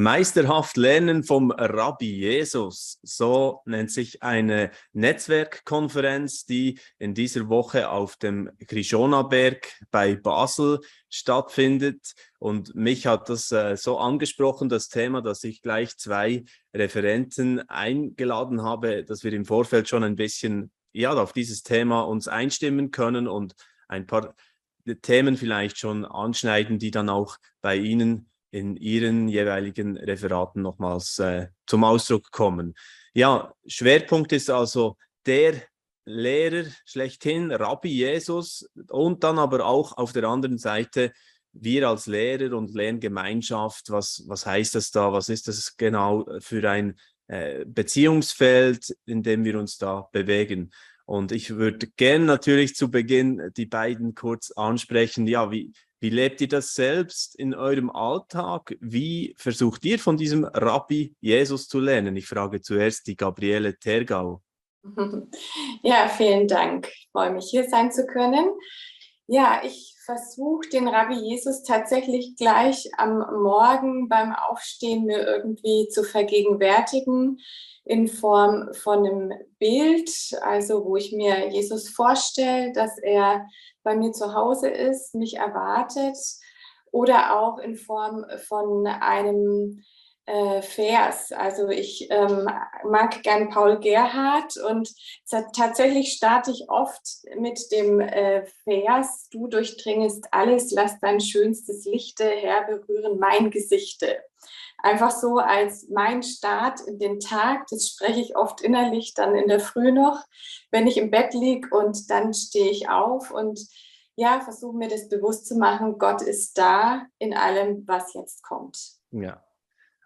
Meisterhaft lernen vom Rabbi Jesus. So nennt sich eine Netzwerkkonferenz, die in dieser Woche auf dem Krishona-Berg bei Basel stattfindet. Und mich hat das äh, so angesprochen, das Thema, dass ich gleich zwei Referenten eingeladen habe, dass wir im Vorfeld schon ein bisschen ja, auf dieses Thema uns einstimmen können und ein paar Themen vielleicht schon anschneiden, die dann auch bei Ihnen in Ihren jeweiligen Referaten nochmals äh, zum Ausdruck kommen. Ja, Schwerpunkt ist also der Lehrer schlechthin, Rabbi Jesus und dann aber auch auf der anderen Seite wir als Lehrer und Lerngemeinschaft, was, was heißt das da, was ist das genau für ein äh, Beziehungsfeld, in dem wir uns da bewegen. Und ich würde gerne natürlich zu Beginn die beiden kurz ansprechen. Ja, wie, wie lebt ihr das selbst in eurem Alltag? Wie versucht ihr von diesem Rabbi Jesus zu lernen? Ich frage zuerst die Gabriele Tergau. Ja, vielen Dank. Ich freue mich, hier sein zu können. Ja, ich versuche den Rabbi Jesus tatsächlich gleich am Morgen beim Aufstehen mir irgendwie zu vergegenwärtigen in Form von einem Bild, also wo ich mir Jesus vorstelle, dass er bei mir zu Hause ist, mich erwartet oder auch in Form von einem äh, Vers. Also ich ähm, mag gern Paul Gerhardt und tatsächlich starte ich oft mit dem äh, Vers, du durchdringest alles, lass dein schönstes Lichte herberühren, mein Gesichte. Einfach so als mein Start in den Tag, das spreche ich oft innerlich dann in der Früh noch, wenn ich im Bett liege und dann stehe ich auf und ja, versuche mir das bewusst zu machen, Gott ist da in allem, was jetzt kommt. Ja.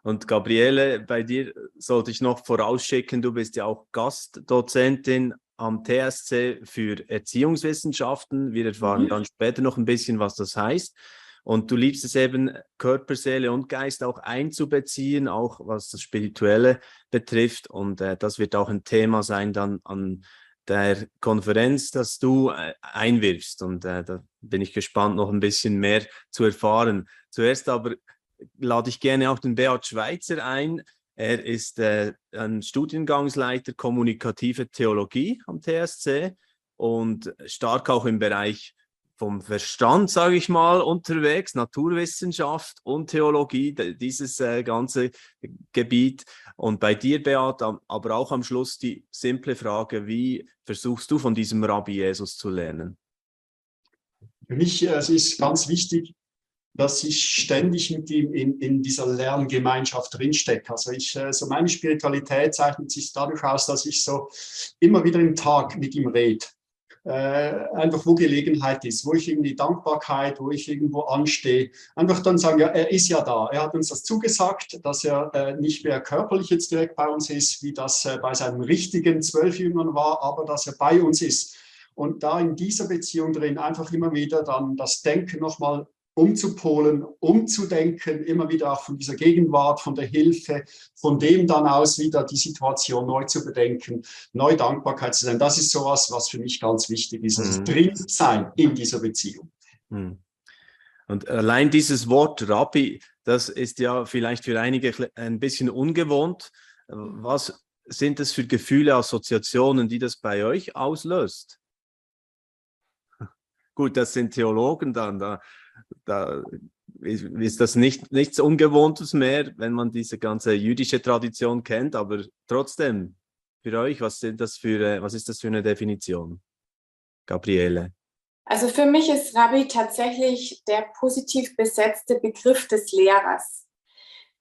Und Gabriele, bei dir sollte ich noch vorausschicken, du bist ja auch Gastdozentin am TSC für Erziehungswissenschaften. Wir erfahren mhm. dann später noch ein bisschen, was das heißt. Und du liebst es eben, Körper, Seele und Geist auch einzubeziehen, auch was das Spirituelle betrifft. Und äh, das wird auch ein Thema sein dann an der Konferenz, das du äh, einwirfst. Und äh, da bin ich gespannt, noch ein bisschen mehr zu erfahren. Zuerst aber lade ich gerne auch den Beat Schweitzer ein. Er ist äh, ein Studiengangsleiter kommunikative Theologie am TSC und stark auch im Bereich vom Verstand, sage ich mal, unterwegs, Naturwissenschaft und Theologie, dieses äh, ganze Gebiet. Und bei dir, Beat, aber auch am Schluss die simple Frage, wie versuchst du von diesem Rabbi Jesus zu lernen? Für mich äh, es ist ganz wichtig, dass ich ständig mit ihm in, in dieser Lerngemeinschaft drinstecke. Also ich, äh, so meine Spiritualität zeichnet sich dadurch aus, dass ich so immer wieder im Tag mit ihm rede äh, einfach wo Gelegenheit ist, wo ich irgendwie Dankbarkeit, wo ich irgendwo anstehe, einfach dann sagen, ja, er ist ja da. Er hat uns das zugesagt, dass er äh, nicht mehr körperlich jetzt direkt bei uns ist, wie das äh, bei seinen richtigen zwölf Jüngern war, aber dass er bei uns ist. Und da in dieser Beziehung drin einfach immer wieder dann das Denken nochmal umzupolen, umzudenken, immer wieder auch von dieser Gegenwart, von der Hilfe, von dem dann aus wieder die Situation neu zu bedenken, neu Dankbarkeit zu sein. Das ist sowas, was für mich ganz wichtig ist. Also mhm. drin sein in dieser Beziehung. Mhm. Und allein dieses Wort Rabbi, das ist ja vielleicht für einige ein bisschen ungewohnt. Was sind das für Gefühle, Assoziationen, die das bei euch auslöst? Gut, das sind Theologen dann, da da ist das nicht, nichts Ungewohntes mehr, wenn man diese ganze jüdische Tradition kennt, aber trotzdem, für euch, was, sind das für, was ist das für eine Definition? Gabriele. Also für mich ist Rabbi tatsächlich der positiv besetzte Begriff des Lehrers.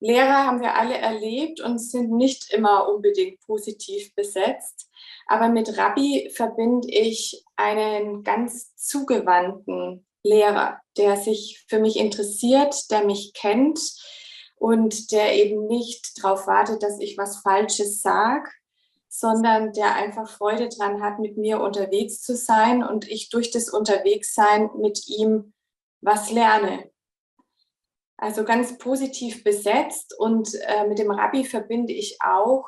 Lehrer haben wir alle erlebt und sind nicht immer unbedingt positiv besetzt. Aber mit Rabbi verbinde ich einen ganz zugewandten Lehrer, der sich für mich interessiert, der mich kennt und der eben nicht darauf wartet, dass ich was Falsches sage, sondern der einfach Freude daran hat, mit mir unterwegs zu sein und ich durch das Unterwegssein mit ihm was lerne. Also ganz positiv besetzt und äh, mit dem Rabbi verbinde ich auch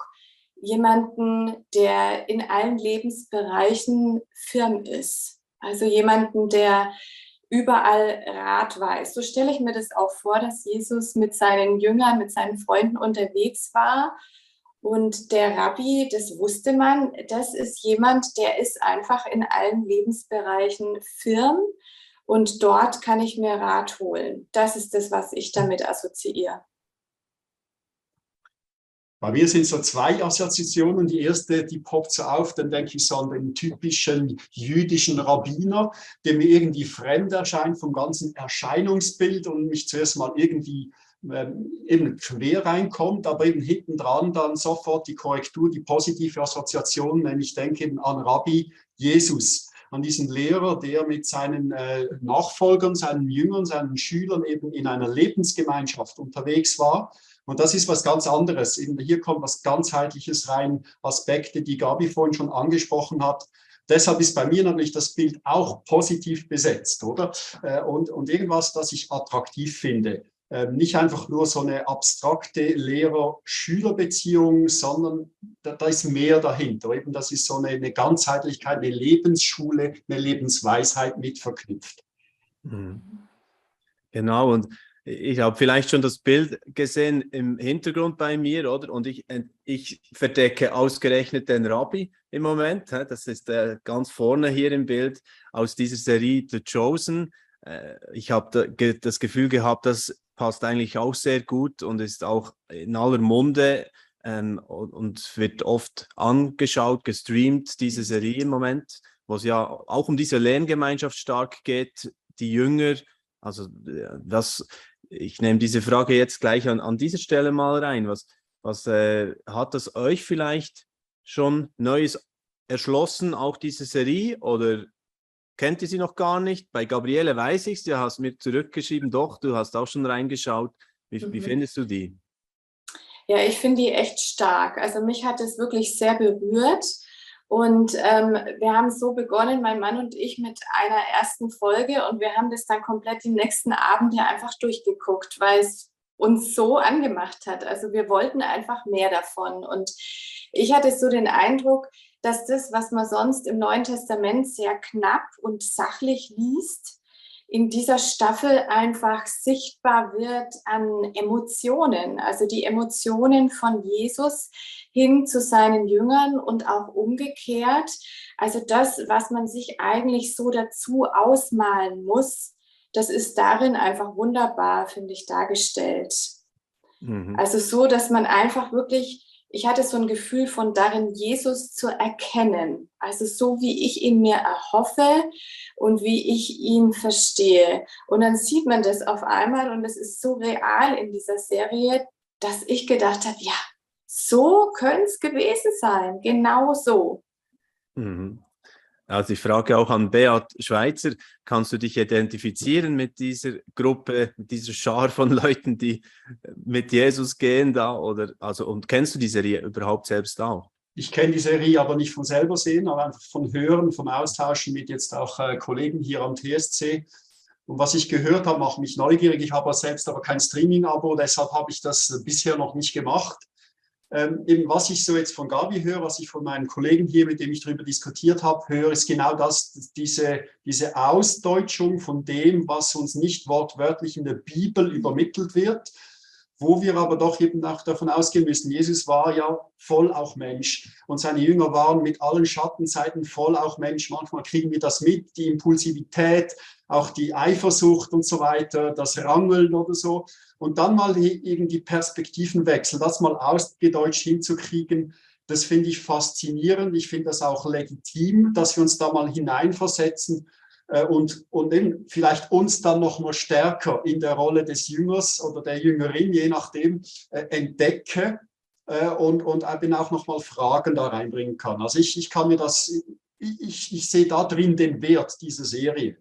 jemanden, der in allen Lebensbereichen firm ist. Also jemanden, der überall Rat weiß. So stelle ich mir das auch vor, dass Jesus mit seinen Jüngern, mit seinen Freunden unterwegs war. Und der Rabbi, das wusste man, das ist jemand, der ist einfach in allen Lebensbereichen firm und dort kann ich mir Rat holen. Das ist das, was ich damit assoziiere. Bei mir sind so zwei Assoziationen. Die erste, die poppt so auf, dann denke ich so an den typischen jüdischen Rabbiner, der mir irgendwie fremd erscheint vom ganzen Erscheinungsbild und mich zuerst mal irgendwie ähm, eben quer reinkommt, aber eben hinten dran dann sofort die Korrektur, die positive Assoziation, wenn ich denke eben an Rabbi Jesus, an diesen Lehrer, der mit seinen äh, Nachfolgern, seinen Jüngern, seinen Schülern eben in einer Lebensgemeinschaft unterwegs war und das ist was ganz anderes. Hier kommt was ganzheitliches rein, Aspekte, die Gabi vorhin schon angesprochen hat. Deshalb ist bei mir natürlich das Bild auch positiv besetzt, oder? Äh, und, und irgendwas, das ich attraktiv finde. Ähm, nicht einfach nur so eine abstrakte Lehrer-Schüler-Beziehung, sondern da, da, ist mehr dahinter. Eben das ist so eine, eine Ganzheitlichkeit, eine Lebensschule, eine Lebensweisheit mit verknüpft. Mhm. Genau, und ich habe vielleicht schon das Bild gesehen im Hintergrund bei mir, oder? Und ich, äh, ich verdecke ausgerechnet den Rabbi im Moment. Das ist äh, ganz vorne hier im Bild aus dieser Serie The Chosen. Äh, ich habe das Gefühl gehabt, das passt eigentlich auch sehr gut und ist auch in aller Munde ähm, und wird oft angeschaut, gestreamt, diese Serie im Moment, wo es ja auch um diese Lerngemeinschaft stark geht, die Jünger. Also das ich nehme diese Frage jetzt gleich an, an dieser Stelle mal rein. Was, was äh, hat das euch vielleicht schon Neues erschlossen, auch diese Serie? Oder kennt ihr sie noch gar nicht? Bei Gabriele weiß ich es, du hast mir zurückgeschrieben, doch, du hast auch schon reingeschaut. Wie, mhm. wie findest du die? Ja, ich finde die echt stark. Also mich hat es wirklich sehr berührt. Und ähm, wir haben so begonnen, mein Mann und ich, mit einer ersten Folge und wir haben das dann komplett die nächsten Abende einfach durchgeguckt, weil es uns so angemacht hat. Also wir wollten einfach mehr davon. Und ich hatte so den Eindruck, dass das, was man sonst im Neuen Testament sehr knapp und sachlich liest, in dieser Staffel einfach sichtbar wird an Emotionen, also die Emotionen von Jesus hin zu seinen Jüngern und auch umgekehrt. Also das, was man sich eigentlich so dazu ausmalen muss, das ist darin einfach wunderbar, finde ich, dargestellt. Mhm. Also so, dass man einfach wirklich ich hatte so ein Gefühl von darin, Jesus zu erkennen. Also so, wie ich ihn mir erhoffe und wie ich ihn verstehe. Und dann sieht man das auf einmal und es ist so real in dieser Serie, dass ich gedacht habe, ja, so könnte es gewesen sein. Genau so. Mhm. Also ich frage auch an Beat Schweizer, kannst du dich identifizieren mit dieser Gruppe, mit dieser Schar von Leuten, die mit Jesus gehen da? Oder also und kennst du die Serie überhaupt selbst auch? Ich kenne die Serie aber nicht von selber sehen, aber einfach von Hören, vom Austauschen mit jetzt auch äh, Kollegen hier am TSC. Und was ich gehört habe, macht mich neugierig. Ich habe selbst aber kein Streaming-Abo, deshalb habe ich das bisher noch nicht gemacht. Ähm, eben was ich so jetzt von Gabi höre, was ich von meinen Kollegen hier, mit dem ich darüber diskutiert habe, höre, ist genau das, diese, diese Ausdeutschung von dem, was uns nicht wortwörtlich in der Bibel übermittelt wird, wo wir aber doch eben auch davon ausgehen müssen, Jesus war ja voll auch Mensch und seine Jünger waren mit allen Schattenseiten voll auch Mensch. Manchmal kriegen wir das mit, die Impulsivität, auch die Eifersucht und so weiter, das Rangeln oder so. Und dann mal irgendwie Perspektivenwechsel, das mal ausgedeutscht hinzukriegen, das finde ich faszinierend. Ich finde das auch legitim, dass wir uns da mal hineinversetzen äh, und, und eben vielleicht uns dann noch mal stärker in der Rolle des Jüngers oder der Jüngerin, je nachdem, äh, entdecke äh, und, und eben auch noch mal Fragen da reinbringen kann. Also ich, ich kann mir das, ich, ich sehe da drin den Wert dieser Serie.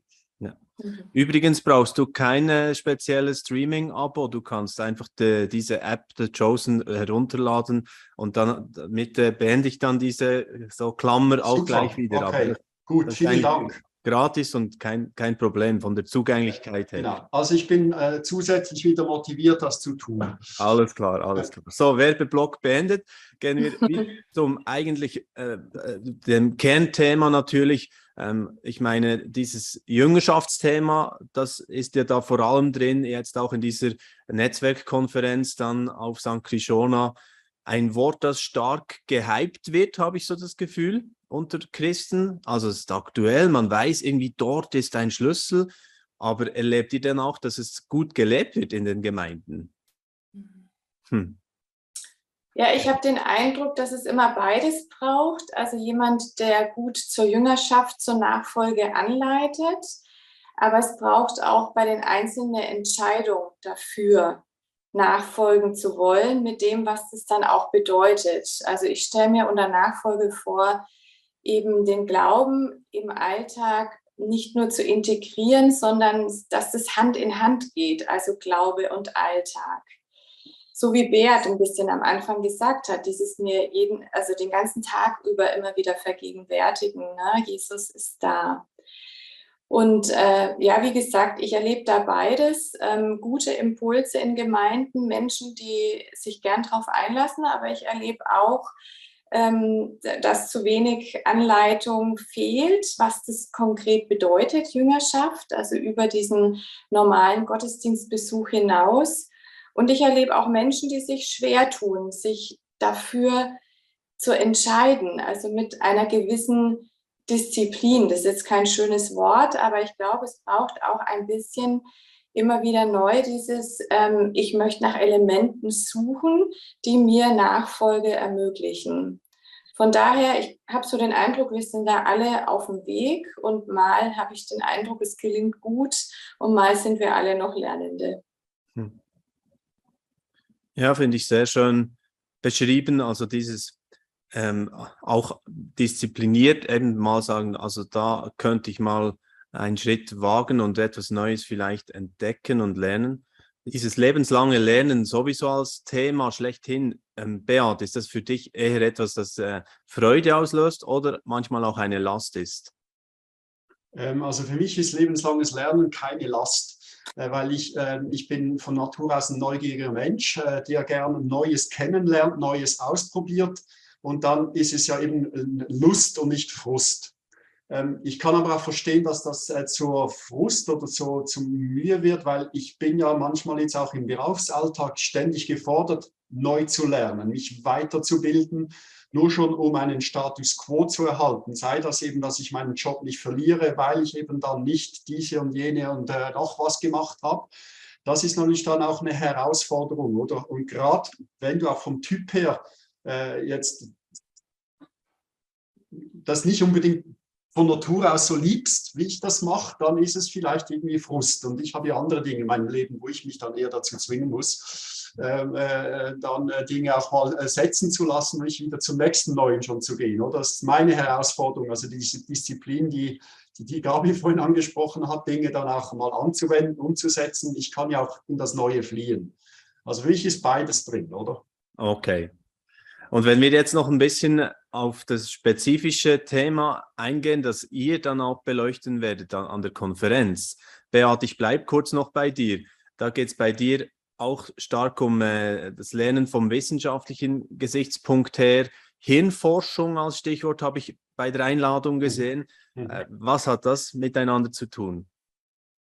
Mhm. Übrigens brauchst du kein spezielles Streaming-Abo. Du kannst einfach de, diese App, The Chosen, herunterladen und dann damit äh, beende ich dann diese so Klammer auch Super. gleich wieder. Okay. Gut, vielen Dank. Gratis und kein, kein Problem von der Zugänglichkeit her. Genau. Also ich bin äh, zusätzlich wieder motiviert, das zu tun. Alles klar, alles klar. So, Werbeblock beendet. Gehen wir zum eigentlich äh, äh, dem Kernthema natürlich. Ähm, ich meine, dieses Jüngerschaftsthema, das ist ja da vor allem drin, jetzt auch in dieser Netzwerkkonferenz dann auf St. Krishona. Ein Wort, das stark gehypt wird, habe ich so das Gefühl unter Christen. Also es ist aktuell, man weiß irgendwie, dort ist ein Schlüssel, aber erlebt ihr denn auch, dass es gut gelebt wird in den Gemeinden? Mhm. Hm. Ja, ich habe den Eindruck, dass es immer beides braucht. Also jemand, der gut zur Jüngerschaft, zur Nachfolge anleitet, aber es braucht auch bei den einzelnen Entscheidungen dafür, nachfolgen zu wollen, mit dem, was das dann auch bedeutet. Also ich stelle mir unter Nachfolge vor, eben den Glauben im Alltag nicht nur zu integrieren, sondern dass das Hand in Hand geht, also Glaube und Alltag. So wie Beat ein bisschen am Anfang gesagt hat, dieses mir jeden, also den ganzen Tag über immer wieder vergegenwärtigen, ne? Jesus ist da. Und äh, ja, wie gesagt, ich erlebe da beides. Ähm, gute Impulse in Gemeinden, Menschen, die sich gern darauf einlassen, aber ich erlebe auch dass zu wenig Anleitung fehlt, was das konkret bedeutet, Jüngerschaft, also über diesen normalen Gottesdienstbesuch hinaus. Und ich erlebe auch Menschen, die sich schwer tun, sich dafür zu entscheiden, also mit einer gewissen Disziplin. Das ist jetzt kein schönes Wort, aber ich glaube, es braucht auch ein bisschen immer wieder neu dieses, ähm, ich möchte nach Elementen suchen, die mir Nachfolge ermöglichen. Von daher, ich habe so den Eindruck, wir sind da alle auf dem Weg und mal habe ich den Eindruck, es gelingt gut und mal sind wir alle noch Lernende. Hm. Ja, finde ich sehr schön beschrieben. Also dieses ähm, auch diszipliniert eben mal sagen, also da könnte ich mal einen Schritt wagen und etwas Neues vielleicht entdecken und lernen. Dieses lebenslange Lernen sowieso als Thema schlechthin, ähm, Beat, ist das für dich eher etwas, das äh, Freude auslöst oder manchmal auch eine Last ist? Ähm, also für mich ist lebenslanges Lernen keine Last, äh, weil ich, äh, ich bin von Natur aus ein neugieriger Mensch, äh, der gerne Neues kennenlernt, Neues ausprobiert. Und dann ist es ja eben Lust und nicht Frust. Ähm, ich kann aber auch verstehen, dass das äh, zur Frust oder so zum Mühe wird, weil ich bin ja manchmal jetzt auch im Berufsalltag ständig gefordert, neu zu lernen, mich weiterzubilden, nur schon um einen Status quo zu erhalten. Sei das eben, dass ich meinen Job nicht verliere, weil ich eben dann nicht diese und jene und äh, noch was gemacht habe. Das ist natürlich dann auch eine Herausforderung, oder? Und gerade wenn du auch vom Typ her äh, jetzt das nicht unbedingt von Natur aus so liebst, wie ich das mache, dann ist es vielleicht irgendwie Frust. Und ich habe ja andere Dinge in meinem Leben, wo ich mich dann eher dazu zwingen muss, ähm, äh, dann äh, Dinge auch mal äh, setzen zu lassen und nicht wieder zum nächsten Neuen schon zu gehen. Oder? Das ist meine Herausforderung, also diese Disziplin, die, die, die Gabi vorhin angesprochen hat, Dinge dann auch mal anzuwenden, umzusetzen. Ich kann ja auch in das Neue fliehen. Also für mich ist beides drin, oder? Okay, und wenn wir jetzt noch ein bisschen auf das spezifische Thema eingehen, das ihr dann auch beleuchten werdet an, der Konferenz. Beat, ich bleibe kurz noch bei dir. Da geht es bei dir auch stark um äh, das Lernen vom wissenschaftlichen Gesichtspunkt her. Hirnforschung als Stichwort habe ich bei der Einladung gesehen. Mhm. Äh, was hat das miteinander zu tun?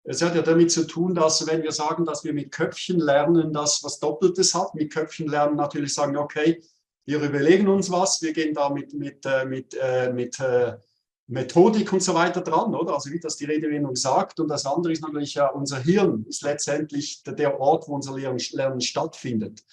Es hat ja damit zu tun, dass wenn wir sagen, dass wir mit Köpfchen lernen, das was Doppeltes hat, mit Köpfchen lernen natürlich sagen, okay, wir überlegen uns was, wir gehen da mit, mit, äh, mit, äh, mit äh, Methodik und so weiter dran, oder? Also wie das die Redewendung sagt. Und das andere ist natürlich ja, unser Hirn ist letztendlich der Ort, wo unser Lernen stattfindet.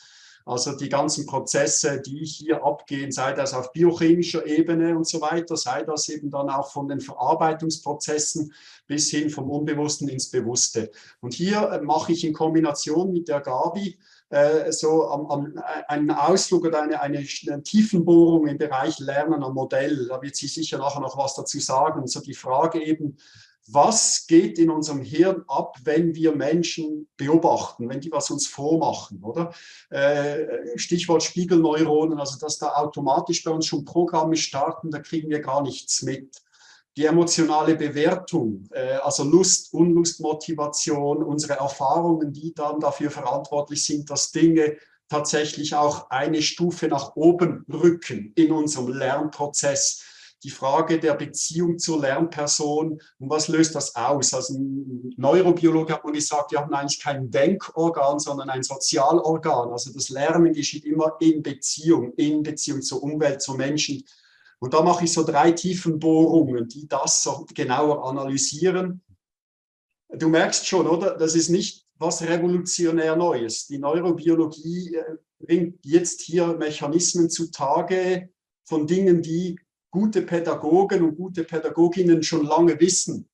Also die ganzen Prozesse, die hier abgehen, sei das auf biochemischer Ebene und so weiter, sei das eben dann auch von den Verarbeitungsprozessen bis hin vom Unbewussten ins Bewusste. Und hier mache ich in Kombination mit der Gabi äh, so am, am, äh, einen Ausflug oder eine, eine, eine Tiefenbohrung im Bereich Lernen am Modell. Da wird sie sicher nachher noch was dazu sagen. Und so die Frage eben, was geht in unserem Hirn ab, wenn wir Menschen beobachten, wenn die was uns vormachen, oder? Äh, Stichwort Spiegelneuronen, also dass da automatisch bei uns schon Programme starten, da kriegen wir gar nichts mit die emotionale Bewertung, äh, also Lust, Unlust, Motivation, unsere Erfahrungen, die dann dafür verantwortlich sind, dass Dinge tatsächlich auch eine Stufe nach oben rücken in unserem Lernprozess. Die Frage der Beziehung zur Lernperson und was löst das aus? Also ein Neurobiologe hat man gesagt, wir haben eigentlich kein Denkorgan, sondern ein Sozialorgan. Also das Lernen geschieht immer in Beziehung, in Beziehung zur Umwelt, zu Menschen. Und da mache ich so drei Tiefenbohrungen, die das so genauer analysieren. Du merkst schon, oder? Das ist nicht was revolutionär Neues. Die Neurobiologie äh, bringt jetzt hier Mechanismen zutage von Dingen, die gute Pädagogen und gute Pädagoginnen schon lange wissen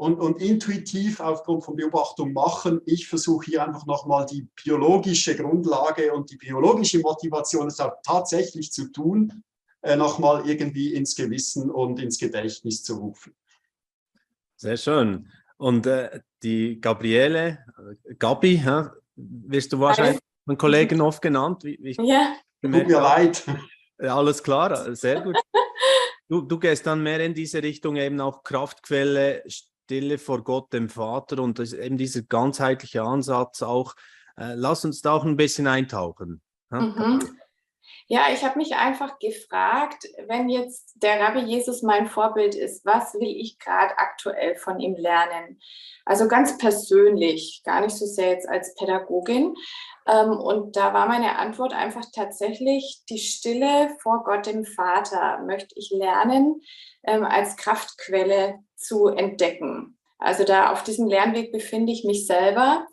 und, und intuitiv aufgrund von Beobachtung machen. Ich versuche hier einfach nochmal die biologische Grundlage und die biologische Motivation, es auch tatsächlich zu tun, äh, nochmal irgendwie ins Gewissen und ins Gedächtnis zu rufen. Sehr schön. Und äh, die Gabriele, äh, Gabi, ja, wirst du wahrscheinlich von Kollegen oft genannt. Wie, wie ja. Tut mir leid. Alles klar, sehr gut. Du, du gehst dann mehr in diese Richtung, eben auch Kraftquelle, Stille vor Gott, dem Vater und eben dieser ganzheitliche Ansatz auch. Äh, lass uns da auch ein bisschen eintauchen. Ja? Mhm. Ja, ich habe mich einfach gefragt, wenn jetzt der Rabbi Jesus mein Vorbild ist, was will ich gerade aktuell von ihm lernen? Also ganz persönlich, gar nicht so sehr jetzt als Pädagogin. Ähm, und da war meine Antwort einfach tatsächlich die Stille vor Gott dem Vater möchte ich lernen, ähm, als Kraftquelle zu entdecken. Also da auf diesem Lernweg befinde ich mich selber.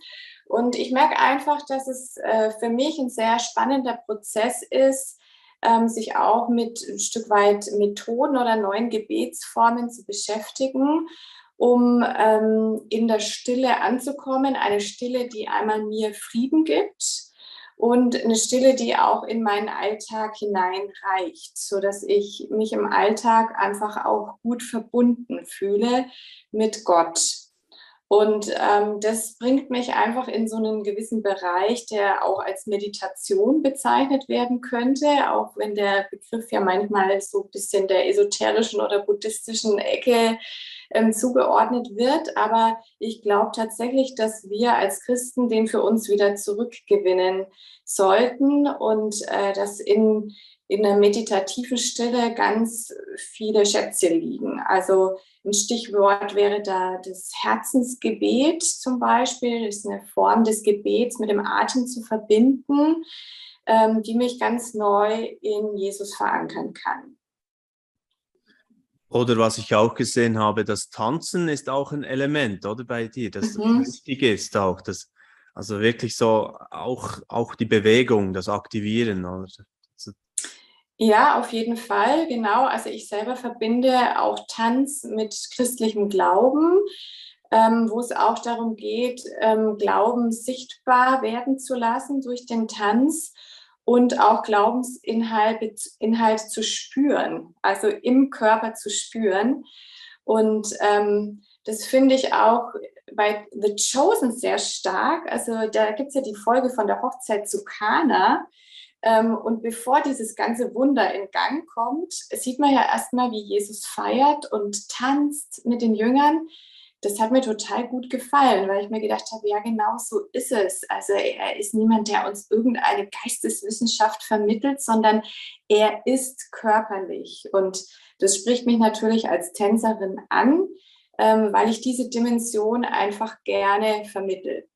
Und ich merke einfach, dass es äh, für mich ein sehr spannender Prozess ist, ähm, sich auch mit ein Stück weit Methoden oder neuen Gebetsformen zu beschäftigen, um ähm, in der Stille anzukommen. Eine Stille, die einmal mir Frieden gibt und eine Stille, die auch in meinen Alltag hineinreicht, so dass ich mich im Alltag einfach auch gut verbunden fühle mit Gott. Und ähm, das bringt mich einfach in so einen gewissen Bereich, der auch als Meditation bezeichnet werden könnte, auch wenn der Begriff ja manchmal so ein bisschen der esoterischen oder buddhistischen Ecke ähm, zugeordnet wird. Aber ich glaube tatsächlich, dass wir als Christen den für uns wieder zurückgewinnen sollten und äh, dass in, in der meditativen Stille ganz viele Schätze liegen. Also ein Stichwort wäre da das Herzensgebet zum Beispiel. Das ist eine Form des Gebets mit dem Atem zu verbinden, ähm, die mich ganz neu in Jesus verankern kann. Oder was ich auch gesehen habe, das Tanzen ist auch ein Element, oder bei dir, das mhm. wichtig ist auch, das, also wirklich so auch, auch die Bewegung, das Aktivieren. Oder? Ja, auf jeden Fall, genau. Also ich selber verbinde auch Tanz mit christlichem Glauben, ähm, wo es auch darum geht, ähm, Glauben sichtbar werden zu lassen durch den Tanz und auch Glaubensinhalt Inhalt zu spüren, also im Körper zu spüren. Und ähm, das finde ich auch bei The Chosen sehr stark. Also da gibt es ja die Folge von der Hochzeit zu Kana und bevor dieses ganze Wunder in Gang kommt, sieht man ja erstmal, wie Jesus feiert und tanzt mit den Jüngern. Das hat mir total gut gefallen, weil ich mir gedacht habe, ja, genau so ist es. Also er ist niemand, der uns irgendeine Geisteswissenschaft vermittelt, sondern er ist körperlich. Und das spricht mich natürlich als Tänzerin an, ähm, weil ich diese Dimension einfach gerne vermittel.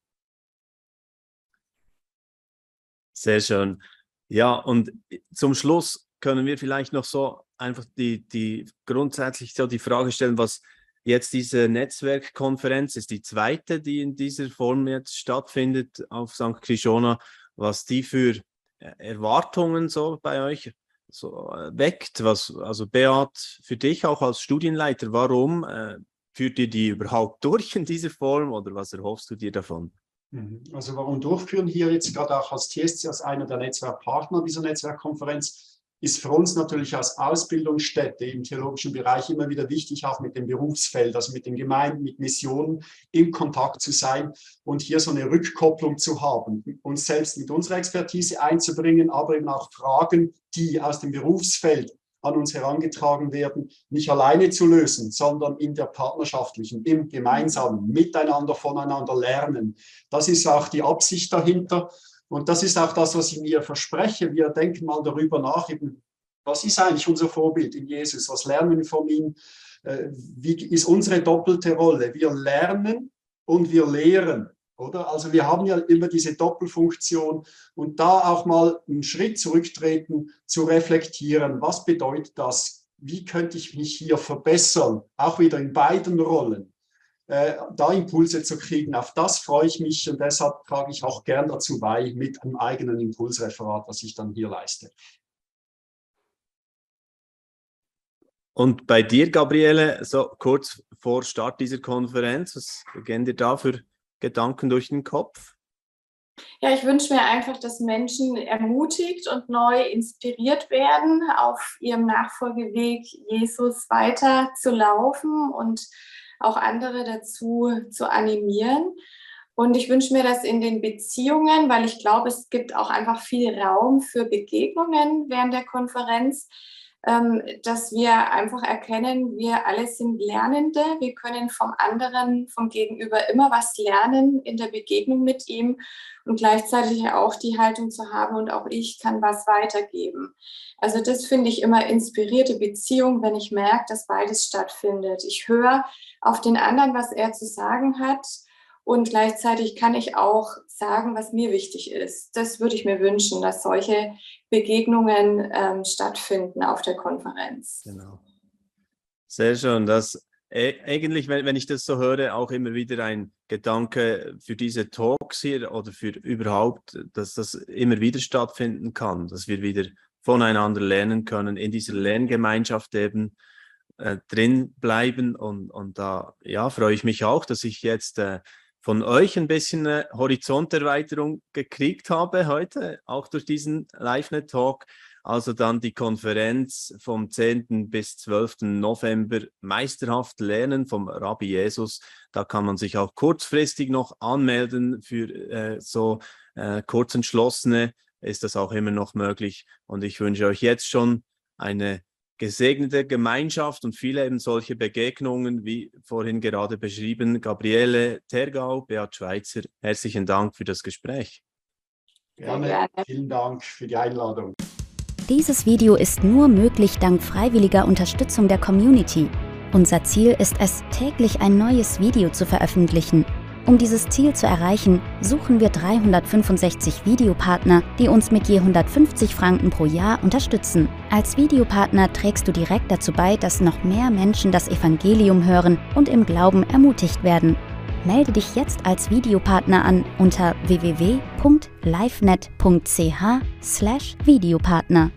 Sehr schön. Ja, und zum Schluss können wir vielleicht noch so einfach die, die grundsätzlich so die Frage stellen, was jetzt diese Netzwerkkonferenz ist, die zweite, die in dieser Form jetzt stattfindet auf St. Krishona, was die für äh, Erwartungen so bei euch so äh, weckt, was, also Beat, für dich auch als Studienleiter, warum äh, führt ihr die überhaupt durch in dieser Form oder was erhoffst du dir davon? Mhm. Also warum durchführen hier jetzt gerade auch als TSC, als einer der Netzwerkpartner dieser Netzwerkkonferenz, ist für uns natürlich als Ausbildungsstätte im theologischen Bereich immer wieder wichtig, auch mit dem Berufsfeld, also mit den Gemeinden, mit Missionen in Kontakt zu sein und hier so eine Rückkopplung zu haben, uns selbst mit unserer Expertise einzubringen, aber eben auch Fragen, die aus dem Berufsfeld an uns herangetragen werden, nicht alleine zu lösen, sondern in der partnerschaftlichen, im gemeinsamen, miteinander, voneinander lernen. Das ist auch die Absicht dahinter. Und das ist auch das, was ich mir verspreche. Wir denken mal darüber nach, eben, was ist eigentlich unser Vorbild in Jesus? Was lernen wir von ihm? Äh, wie ist unsere doppelte Rolle? Wir lernen und wir lehren. Oder? Also wir haben ja immer diese Doppelfunktion und da auch mal einen Schritt zurücktreten, zu reflektieren, was bedeutet das? Wie könnte ich mich hier verbessern? Auch wieder in beiden Rollen. Äh, da Impulse zu kriegen, auf das freue ich mich und deshalb trage ich auch gern dazu bei mit einem eigenen Impulsreferat, was ich dann hier leiste. Und bei dir, Gabriele, so kurz vor Start dieser Konferenz, was gehen dir da für Gedanken durch den Kopf? Ja, ich wünsche mir einfach, dass Menschen ermutigt und neu inspiriert werden, auf ihrem Nachfolgeweg Jesus weiter zu laufen und auch andere dazu zu animieren. Und ich wünsche mir das in den Beziehungen, weil ich glaube, es gibt auch einfach viel Raum für Begegnungen während der Konferenz, dass wir einfach erkennen, wir alle sind Lernende. Wir können vom anderen, vom Gegenüber immer was lernen in der Begegnung mit ihm und gleichzeitig auch die Haltung zu haben und auch ich kann was weitergeben. Also das finde ich immer inspirierte Beziehung, wenn ich merke, dass beides stattfindet. Ich höre auf den anderen, was er zu sagen hat und gleichzeitig kann ich auch sagen, was mir wichtig ist. Das würde ich mir wünschen, dass solche Begegnungen ähm, stattfinden auf der Konferenz. Genau. Sehr schön. Das äh, eigentlich, wenn, wenn ich das so höre, auch immer wieder ein Gedanke für diese Talks hier oder für überhaupt, dass das immer wieder stattfinden kann, dass wir wieder voneinander lernen können, in dieser Lerngemeinschaft eben äh, drin bleiben. Und, und da ja, freue ich mich auch, dass ich jetzt äh, von euch ein bisschen eine Horizonterweiterung gekriegt habe heute, auch durch diesen LiveNet-Talk. Also dann die Konferenz vom 10. bis 12. November Meisterhaft lernen vom Rabbi Jesus. Da kann man sich auch kurzfristig noch anmelden für äh, so äh, kurz entschlossene. Ist das auch immer noch möglich. Und ich wünsche euch jetzt schon eine gesegnete Gemeinschaft und viele eben solche Begegnungen, wie vorhin gerade beschrieben. Gabriele Tergau, Beat Schweizer, herzlichen Dank für das Gespräch. Gerne, vielen Dank für die Einladung. Dieses Video ist nur möglich dank freiwilliger Unterstützung der Community. Unser Ziel ist es, täglich ein neues Video zu veröffentlichen. Um dieses Ziel zu erreichen, suchen wir 365 Videopartner, die uns mit je 150 Franken pro Jahr unterstützen. Als Videopartner trägst du direkt dazu bei, dass noch mehr Menschen das Evangelium hören und im Glauben ermutigt werden. Melde dich jetzt als Videopartner an unter www.livenet.ch/videopartner.